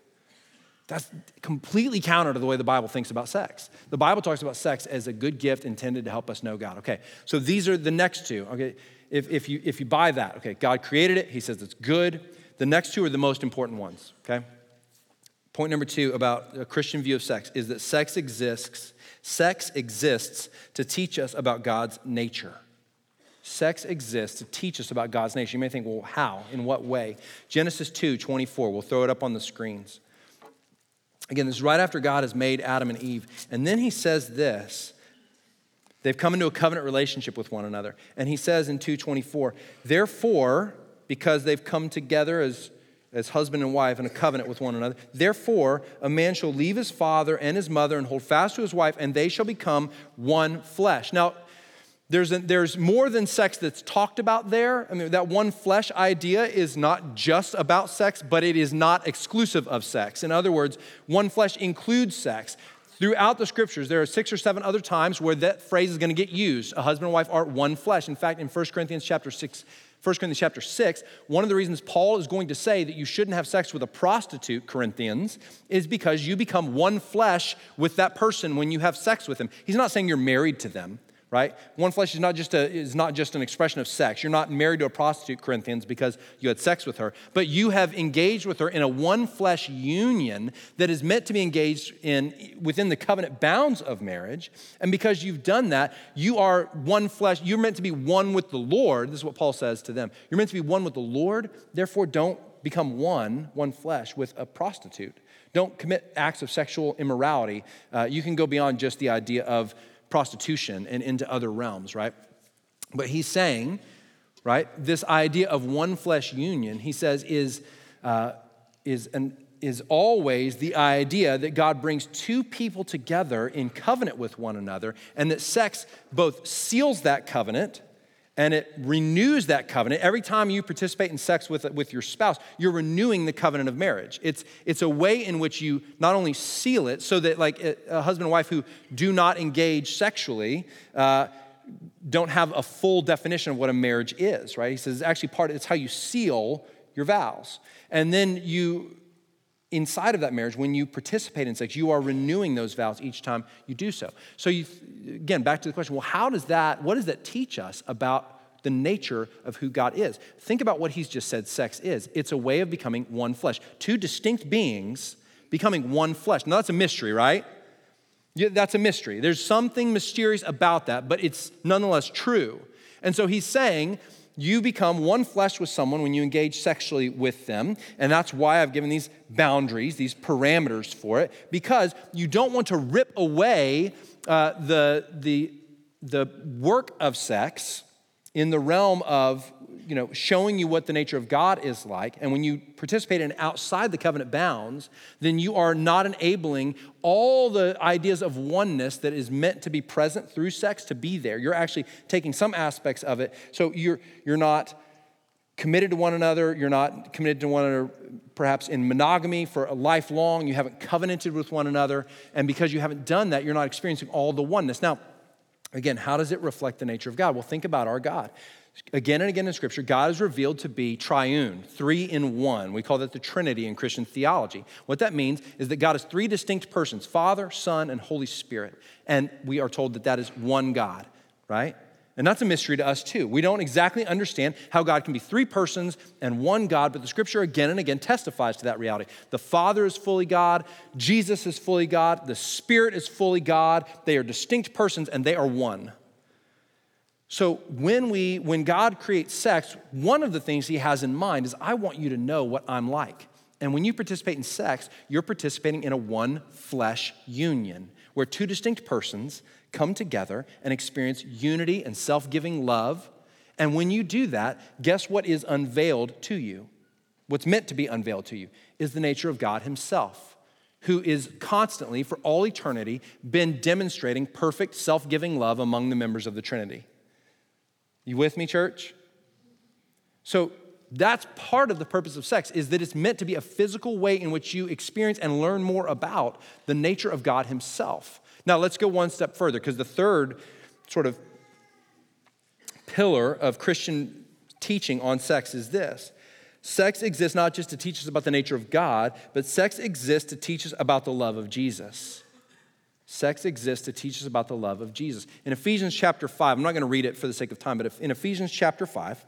A: That's completely counter to the way the Bible thinks about sex. The Bible talks about sex as a good gift intended to help us know God. Okay, so these are the next two. Okay, if, if, you, if you buy that, okay, God created it, He says it's good. The next two are the most important ones, okay? Point number two about a Christian view of sex is that sex exists, sex exists to teach us about God's nature. Sex exists to teach us about God's nature. You may think, well, how? In what way? Genesis 2 24, we'll throw it up on the screens. Again, this is right after God has made Adam and Eve. And then he says this. They've come into a covenant relationship with one another. And he says in 224, therefore, because they've come together as, as husband and wife in a covenant with one another, therefore, a man shall leave his father and his mother and hold fast to his wife, and they shall become one flesh. Now, there's, a, there's more than sex that's talked about there. I mean, that one flesh idea is not just about sex, but it is not exclusive of sex. In other words, one flesh includes sex. Throughout the scriptures, there are six or seven other times where that phrase is going to get used. A husband and wife are one flesh. In fact, in 1 Corinthians chapter 6, 1 Corinthians chapter 6, one of the reasons Paul is going to say that you shouldn't have sex with a prostitute, Corinthians, is because you become one flesh with that person when you have sex with them. He's not saying you're married to them right? One flesh is not just a, is not just an expression of sex. You're not married to a prostitute, Corinthians, because you had sex with her, but you have engaged with her in a one flesh union that is meant to be engaged in within the covenant bounds of marriage. And because you've done that, you are one flesh. You're meant to be one with the Lord. This is what Paul says to them. You're meant to be one with the Lord. Therefore, don't become one, one flesh with a prostitute. Don't commit acts of sexual immorality. Uh, you can go beyond just the idea of prostitution and into other realms, right? But he's saying, right, this idea of one flesh union, he says, is, uh, is, an, is always the idea that God brings two people together in covenant with one another, and that sex both seals that covenant and it renews that covenant. Every time you participate in sex with, with your spouse, you're renewing the covenant of marriage. It's, it's a way in which you not only seal it so that, like a, husband and wife who do not engage sexually, uh, don't have a full definition of what a marriage is, right? He says it's actually part of it's how you seal your vows. And then you inside of that marriage, when you participate in sex, you are renewing those vows each time you do so. So, you, again, back to the question well, how does that, what does that teach us about the nature of who God is? Think about what he's just said sex is it's a way of becoming one flesh, two distinct beings becoming one flesh. Now, that's a mystery, right? Yeah, that's a mystery. There's something mysterious about that, but it's nonetheless true. And so he's saying you become one flesh with someone when you engage sexually with them. And that's why I've given these boundaries, these parameters for it, because you don't want to rip away uh, the, the, the work of sex in the realm of you know, showing you what the nature of God is like, and when you participate in outside the covenant bounds, then you are not enabling all the ideas of oneness that is meant to be present through sex to be there. You're actually taking some aspects of it. So you're, you're not committed to one another, you're not committed to one another perhaps in monogamy for a lifelong, you haven't covenanted with one another, and because you haven't done that, you're not experiencing all the oneness. Now, Again, how does it reflect the nature of God? Well, think about our God. Again and again in Scripture, God is revealed to be triune, three in one. We call that the Trinity in Christian theology. What that means is that God is three distinct persons Father, Son, and Holy Spirit. And we are told that that is one God, right? And that's a mystery to us too. We don't exactly understand how God can be three persons and one God, but the scripture again and again testifies to that reality. The Father is fully God, Jesus is fully God, the Spirit is fully God. They are distinct persons and they are one. So when we when God creates sex, one of the things he has in mind is I want you to know what I'm like. And when you participate in sex, you're participating in a one flesh union where two distinct persons come together and experience unity and self giving love. And when you do that, guess what is unveiled to you? What's meant to be unveiled to you is the nature of God Himself, who is constantly, for all eternity, been demonstrating perfect self giving love among the members of the Trinity. You with me, church? So, that's part of the purpose of sex is that it's meant to be a physical way in which you experience and learn more about the nature of God himself now, let's go one step further because the third sort of pillar of Christian teaching on sex is this sex exists not just to teach us about the nature of God, but sex exists to teach us about the love of Jesus. Sex exists to teach us about the love of Jesus. In Ephesians chapter 5, I'm not going to read it for the sake of time, but in Ephesians chapter 5,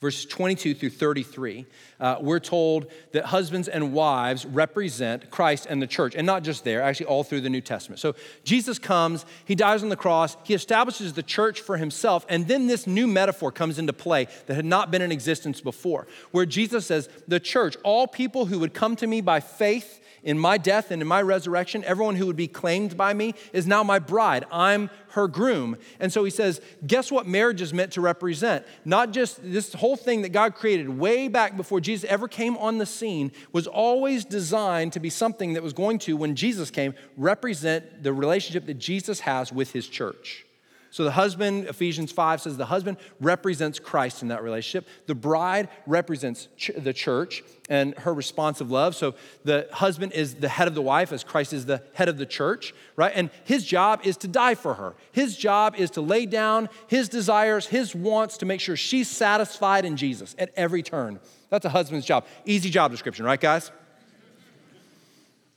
A: verses 22 through 33, uh, we're told that husbands and wives represent Christ and the church, and not just there, actually, all through the New Testament. So Jesus comes, he dies on the cross, he establishes the church for himself, and then this new metaphor comes into play that had not been in existence before, where Jesus says, The church, all people who would come to me by faith in my death and in my resurrection, everyone who would be claimed by me is now my bride. I'm her groom. And so he says, guess what marriage is meant to represent? Not just this whole thing that God created way back before Jesus ever came on the scene was always designed to be something that was going to, when Jesus came, represent the relationship that Jesus has with his church. So the husband, Ephesians 5 says the husband represents Christ in that relationship. The bride represents ch- the church and her responsive love. So the husband is the head of the wife as Christ is the head of the church, right? And his job is to die for her. His job is to lay down his desires, his wants to make sure she's satisfied in Jesus at every turn. That's a husband's job. Easy job description, right, guys?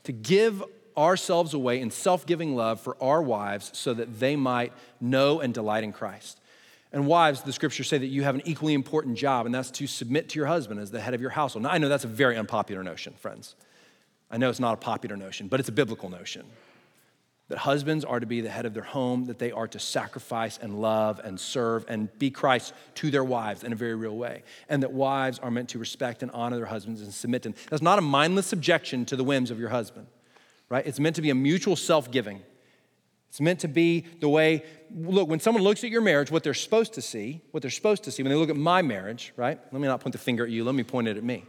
A: To give ourselves away in self giving love for our wives so that they might know and delight in Christ. And wives, the scriptures say that you have an equally important job, and that's to submit to your husband as the head of your household. Now, I know that's a very unpopular notion, friends. I know it's not a popular notion, but it's a biblical notion. That husbands are to be the head of their home, that they are to sacrifice and love and serve and be Christ to their wives in a very real way. And that wives are meant to respect and honor their husbands and submit to them. That's not a mindless subjection to the whims of your husband right? It's meant to be a mutual self giving. It's meant to be the way, look, when someone looks at your marriage, what they're supposed to see, what they're supposed to see, when they look at my marriage, right? Let me not point the finger at you, let me point it at me.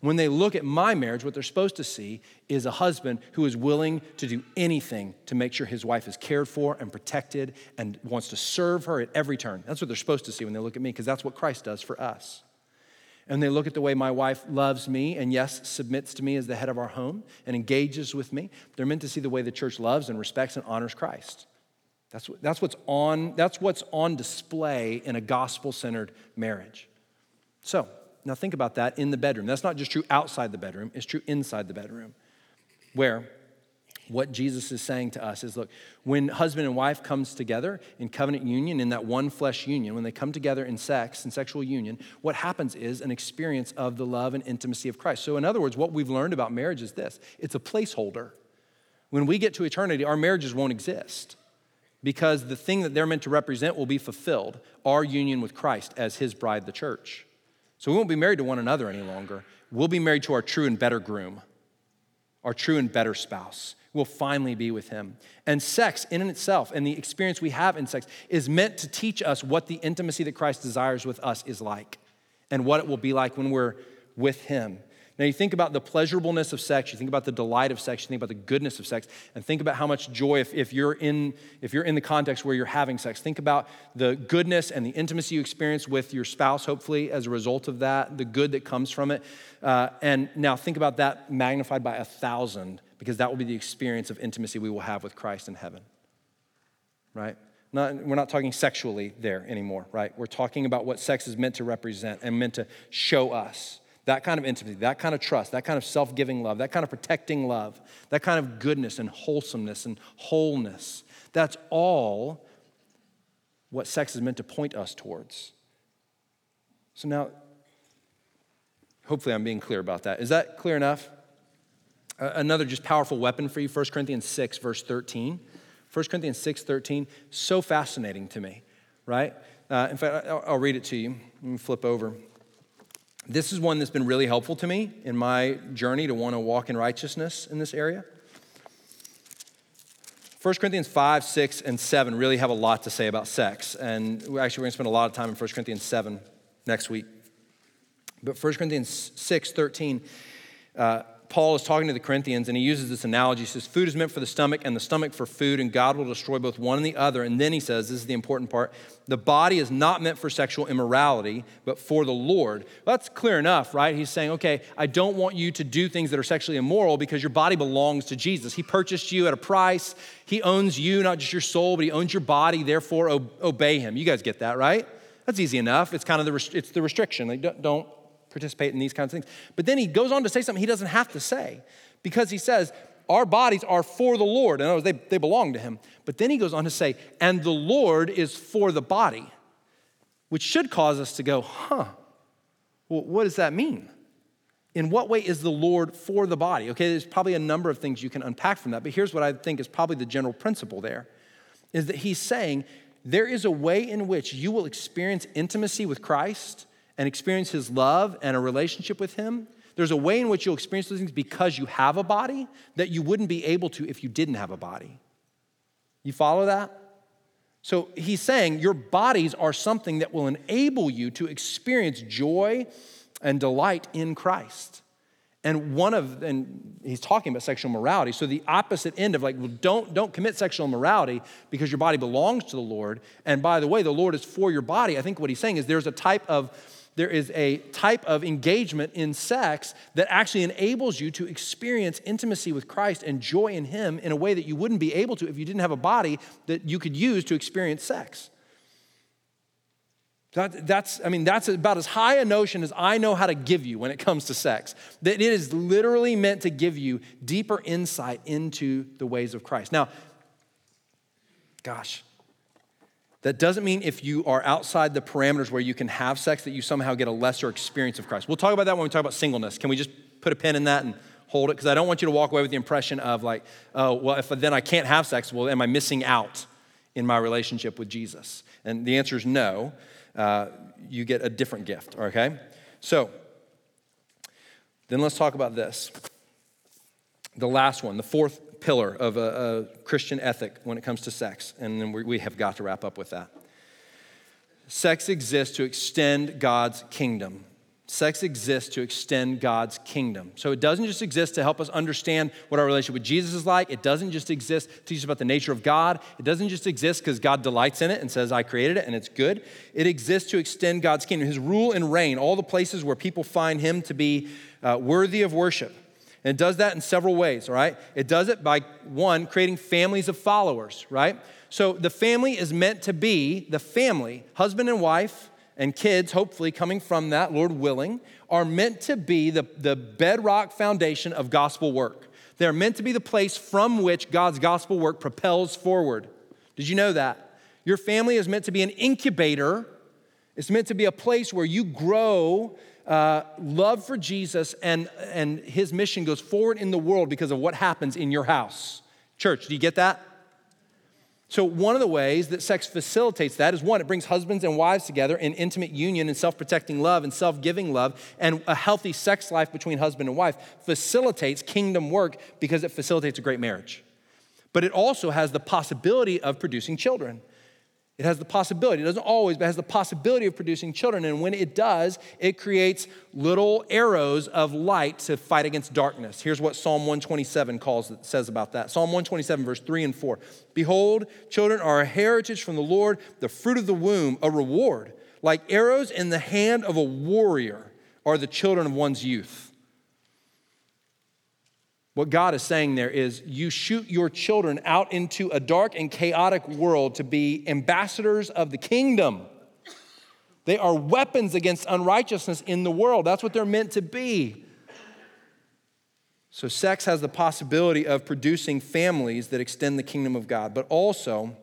A: When they look at my marriage, what they're supposed to see is a husband who is willing to do anything to make sure his wife is cared for and protected and wants to serve her at every turn. That's what they're supposed to see when they look at me, because that's what Christ does for us and they look at the way my wife loves me and, yes, submits to me as the head of our home and engages with me, they're meant to see the way the church loves and respects and honors Christ. That's, what, that's, what's, on, that's what's on display in a gospel centered marriage. So, now think about that in the bedroom. That's not just true outside the bedroom, it's true inside the bedroom, where what Jesus is saying to us is look, when husband and wife comes together in covenant union, in that one flesh union, when they come together in sex and sexual union, what happens is an experience of the love and intimacy of Christ. So, in other words, what we've learned about marriage is this it's a placeholder. When we get to eternity, our marriages won't exist because the thing that they're meant to represent will be fulfilled our union with Christ as his bride, the church. So, we won't be married to one another any longer. We'll be married to our true and better groom, our true and better spouse will finally be with him. And sex, in and itself, and the experience we have in sex, is meant to teach us what the intimacy that Christ desires with us is like and what it will be like when we're with him. Now, you think about the pleasurableness of sex, you think about the delight of sex, you think about the goodness of sex, and think about how much joy, if, if, you're in, if you're in the context where you're having sex, think about the goodness and the intimacy you experience with your spouse, hopefully, as a result of that, the good that comes from it. Uh, and now think about that magnified by a thousand because that will be the experience of intimacy we will have with Christ in heaven. Right? Not, we're not talking sexually there anymore, right? We're talking about what sex is meant to represent and meant to show us. That kind of intimacy, that kind of trust, that kind of self giving love, that kind of protecting love, that kind of goodness and wholesomeness and wholeness. That's all what sex is meant to point us towards. So now, hopefully, I'm being clear about that. Is that clear enough? Another just powerful weapon for you 1 Corinthians 6, verse 13. 1 Corinthians 6 13, so fascinating to me, right? Uh, in fact, I'll, I'll read it to you. Let me flip over. This is one that's been really helpful to me in my journey to want to walk in righteousness in this area. 1 Corinthians 5, 6, and 7 really have a lot to say about sex. And actually, we're going to spend a lot of time in 1 Corinthians 7 next week. But 1 Corinthians 6, 13, uh, Paul is talking to the Corinthians and he uses this analogy. He says, Food is meant for the stomach and the stomach for food, and God will destroy both one and the other. And then he says, This is the important part the body is not meant for sexual immorality, but for the Lord. Well, that's clear enough, right? He's saying, Okay, I don't want you to do things that are sexually immoral because your body belongs to Jesus. He purchased you at a price, He owns you, not just your soul, but He owns your body. Therefore, obey Him. You guys get that, right? That's easy enough. It's kind of the, it's the restriction. Like, don't participate in these kinds of things. But then he goes on to say something he doesn't have to say because he says, Our bodies are for the Lord. In other words, they, they belong to him. But then he goes on to say, And the Lord is for the body, which should cause us to go, Huh, well, what does that mean? In what way is the Lord for the body? Okay, there's probably a number of things you can unpack from that, but here's what I think is probably the general principle there is that he's saying there is a way in which you will experience intimacy with Christ and experience His love and a relationship with Him, there's a way in which you'll experience those things because you have a body that you wouldn't be able to if you didn't have a body. You follow that? So he's saying your bodies are something that will enable you to experience joy and delight in Christ. And one of, and he's talking about sexual morality. So the opposite end of like, well, don't, don't commit sexual immorality because your body belongs to the Lord. And by the way, the Lord is for your body. I think what he's saying is there's a type of there is a type of engagement in sex that actually enables you to experience intimacy with Christ and joy in Him in a way that you wouldn't be able to if you didn't have a body that you could use to experience sex. That, that's, I mean, that's about as high a notion as I know how to give you when it comes to sex. That it is literally meant to give you deeper insight into the ways of Christ. Now, gosh, that doesn't mean if you are outside the parameters where you can have sex that you somehow get a lesser experience of Christ. We'll talk about that when we talk about singleness. Can we just put a pin in that and hold it? Because I don't want you to walk away with the impression of like, oh, well, if then I can't have sex, well, am I missing out in my relationship with Jesus? And the answer is no. Uh, you get a different gift, okay? So, then let's talk about this. The last one, the fourth pillar of a, a Christian ethic when it comes to sex, and then we, we have got to wrap up with that. Sex exists to extend God's kingdom. Sex exists to extend God's kingdom. So it doesn't just exist to help us understand what our relationship with Jesus is like. It doesn't just exist to teach us about the nature of God. It doesn't just exist because God delights in it and says, I created it and it's good. It exists to extend God's kingdom, His rule and reign, all the places where people find Him to be uh, worthy of worship. And it does that in several ways, all right? It does it by one, creating families of followers, right? So the family is meant to be the family, husband and wife, and kids, hopefully coming from that, Lord willing, are meant to be the, the bedrock foundation of gospel work. They're meant to be the place from which God's gospel work propels forward. Did you know that? Your family is meant to be an incubator, it's meant to be a place where you grow uh, love for Jesus and, and his mission goes forward in the world because of what happens in your house. Church, do you get that? So, one of the ways that sex facilitates that is one, it brings husbands and wives together in intimate union and self protecting love and self giving love. And a healthy sex life between husband and wife facilitates kingdom work because it facilitates a great marriage. But it also has the possibility of producing children. It has the possibility, it doesn't always, but it has the possibility of producing children. And when it does, it creates little arrows of light to fight against darkness. Here's what Psalm 127 calls, says about that Psalm 127, verse 3 and 4. Behold, children are a heritage from the Lord, the fruit of the womb, a reward. Like arrows in the hand of a warrior are the children of one's youth. What God is saying there is you shoot your children out into a dark and chaotic world to be ambassadors of the kingdom. They are weapons against unrighteousness in the world. That's what they're meant to be. So, sex has the possibility of producing families that extend the kingdom of God, but also,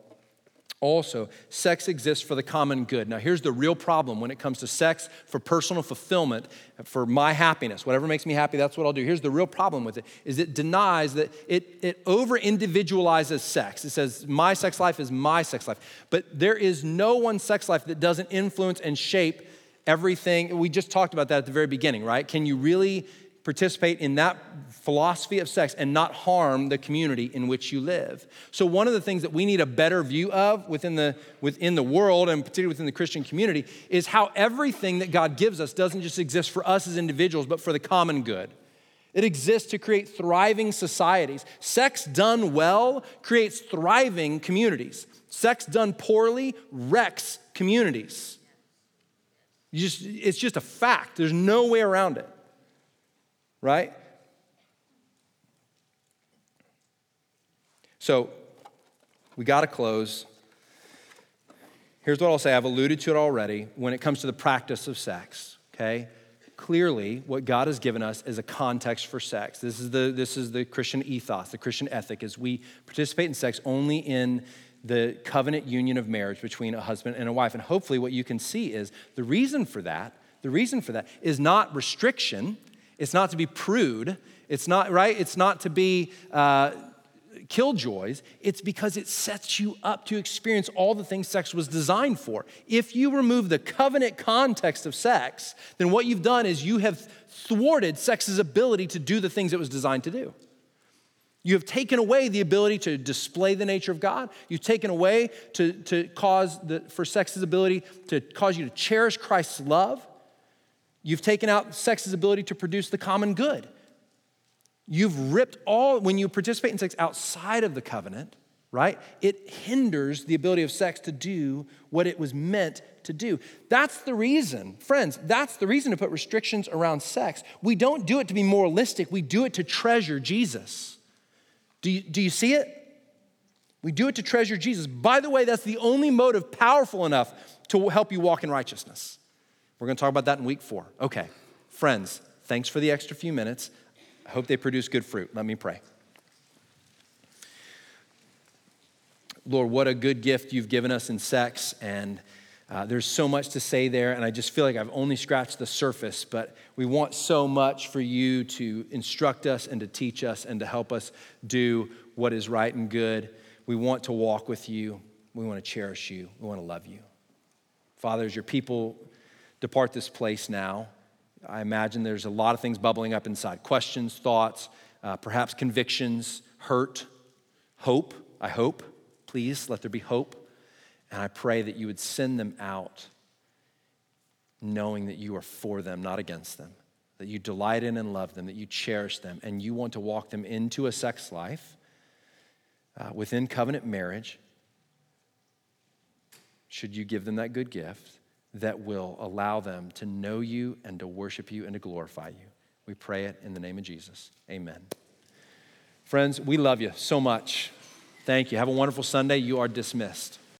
A: also, sex exists for the common good. Now, here's the real problem when it comes to sex for personal fulfillment, for my happiness. Whatever makes me happy, that's what I'll do. Here's the real problem with it is it denies that it, it over individualizes sex. It says, my sex life is my sex life. But there is no one sex life that doesn't influence and shape everything. We just talked about that at the very beginning, right? Can you really participate in that philosophy of sex and not harm the community in which you live. So one of the things that we need a better view of within the within the world and particularly within the Christian community is how everything that God gives us doesn't just exist for us as individuals but for the common good. It exists to create thriving societies. Sex done well creates thriving communities. Sex done poorly wrecks communities. Just, it's just a fact. There's no way around it right? So we got to close. Here's what I'll say I've alluded to it already when it comes to the practice of sex, okay? Clearly, what God has given us is a context for sex. This is the, this is the Christian ethos, the Christian ethic, is we participate in sex only in the covenant union of marriage between a husband and a wife. And hopefully, what you can see is the reason for that, the reason for that is not restriction, it's not to be prude. It's not, right? It's not to be uh, killjoys. It's because it sets you up to experience all the things sex was designed for. If you remove the covenant context of sex, then what you've done is you have thwarted sex's ability to do the things it was designed to do. You have taken away the ability to display the nature of God. You've taken away to, to cause the, for sex's ability to cause you to cherish Christ's love. You've taken out sex's ability to produce the common good. You've ripped all, when you participate in sex outside of the covenant, right? It hinders the ability of sex to do what it was meant to do. That's the reason, friends, that's the reason to put restrictions around sex. We don't do it to be moralistic, we do it to treasure Jesus. Do you, do you see it? We do it to treasure Jesus. By the way, that's the only motive powerful enough to help you walk in righteousness. We're going to talk about that in week four. Okay, friends, thanks for the extra few minutes. I hope they produce good fruit. Let me pray. Lord, what a good gift you've given us in sex, and uh, there's so much to say there, and I just feel like I've only scratched the surface, but we want so much for you to instruct us and to teach us and to help us do what is right and good. We want to walk with you, we want to cherish you, we want to love you. Father, as your people depart this place now, I imagine there's a lot of things bubbling up inside questions, thoughts, uh, perhaps convictions, hurt, hope. I hope. Please let there be hope. And I pray that you would send them out knowing that you are for them, not against them, that you delight in and love them, that you cherish them, and you want to walk them into a sex life uh, within covenant marriage. Should you give them that good gift? That will allow them to know you and to worship you and to glorify you. We pray it in the name of Jesus. Amen. Friends, we love you so much. Thank you. Have a wonderful Sunday. You are dismissed.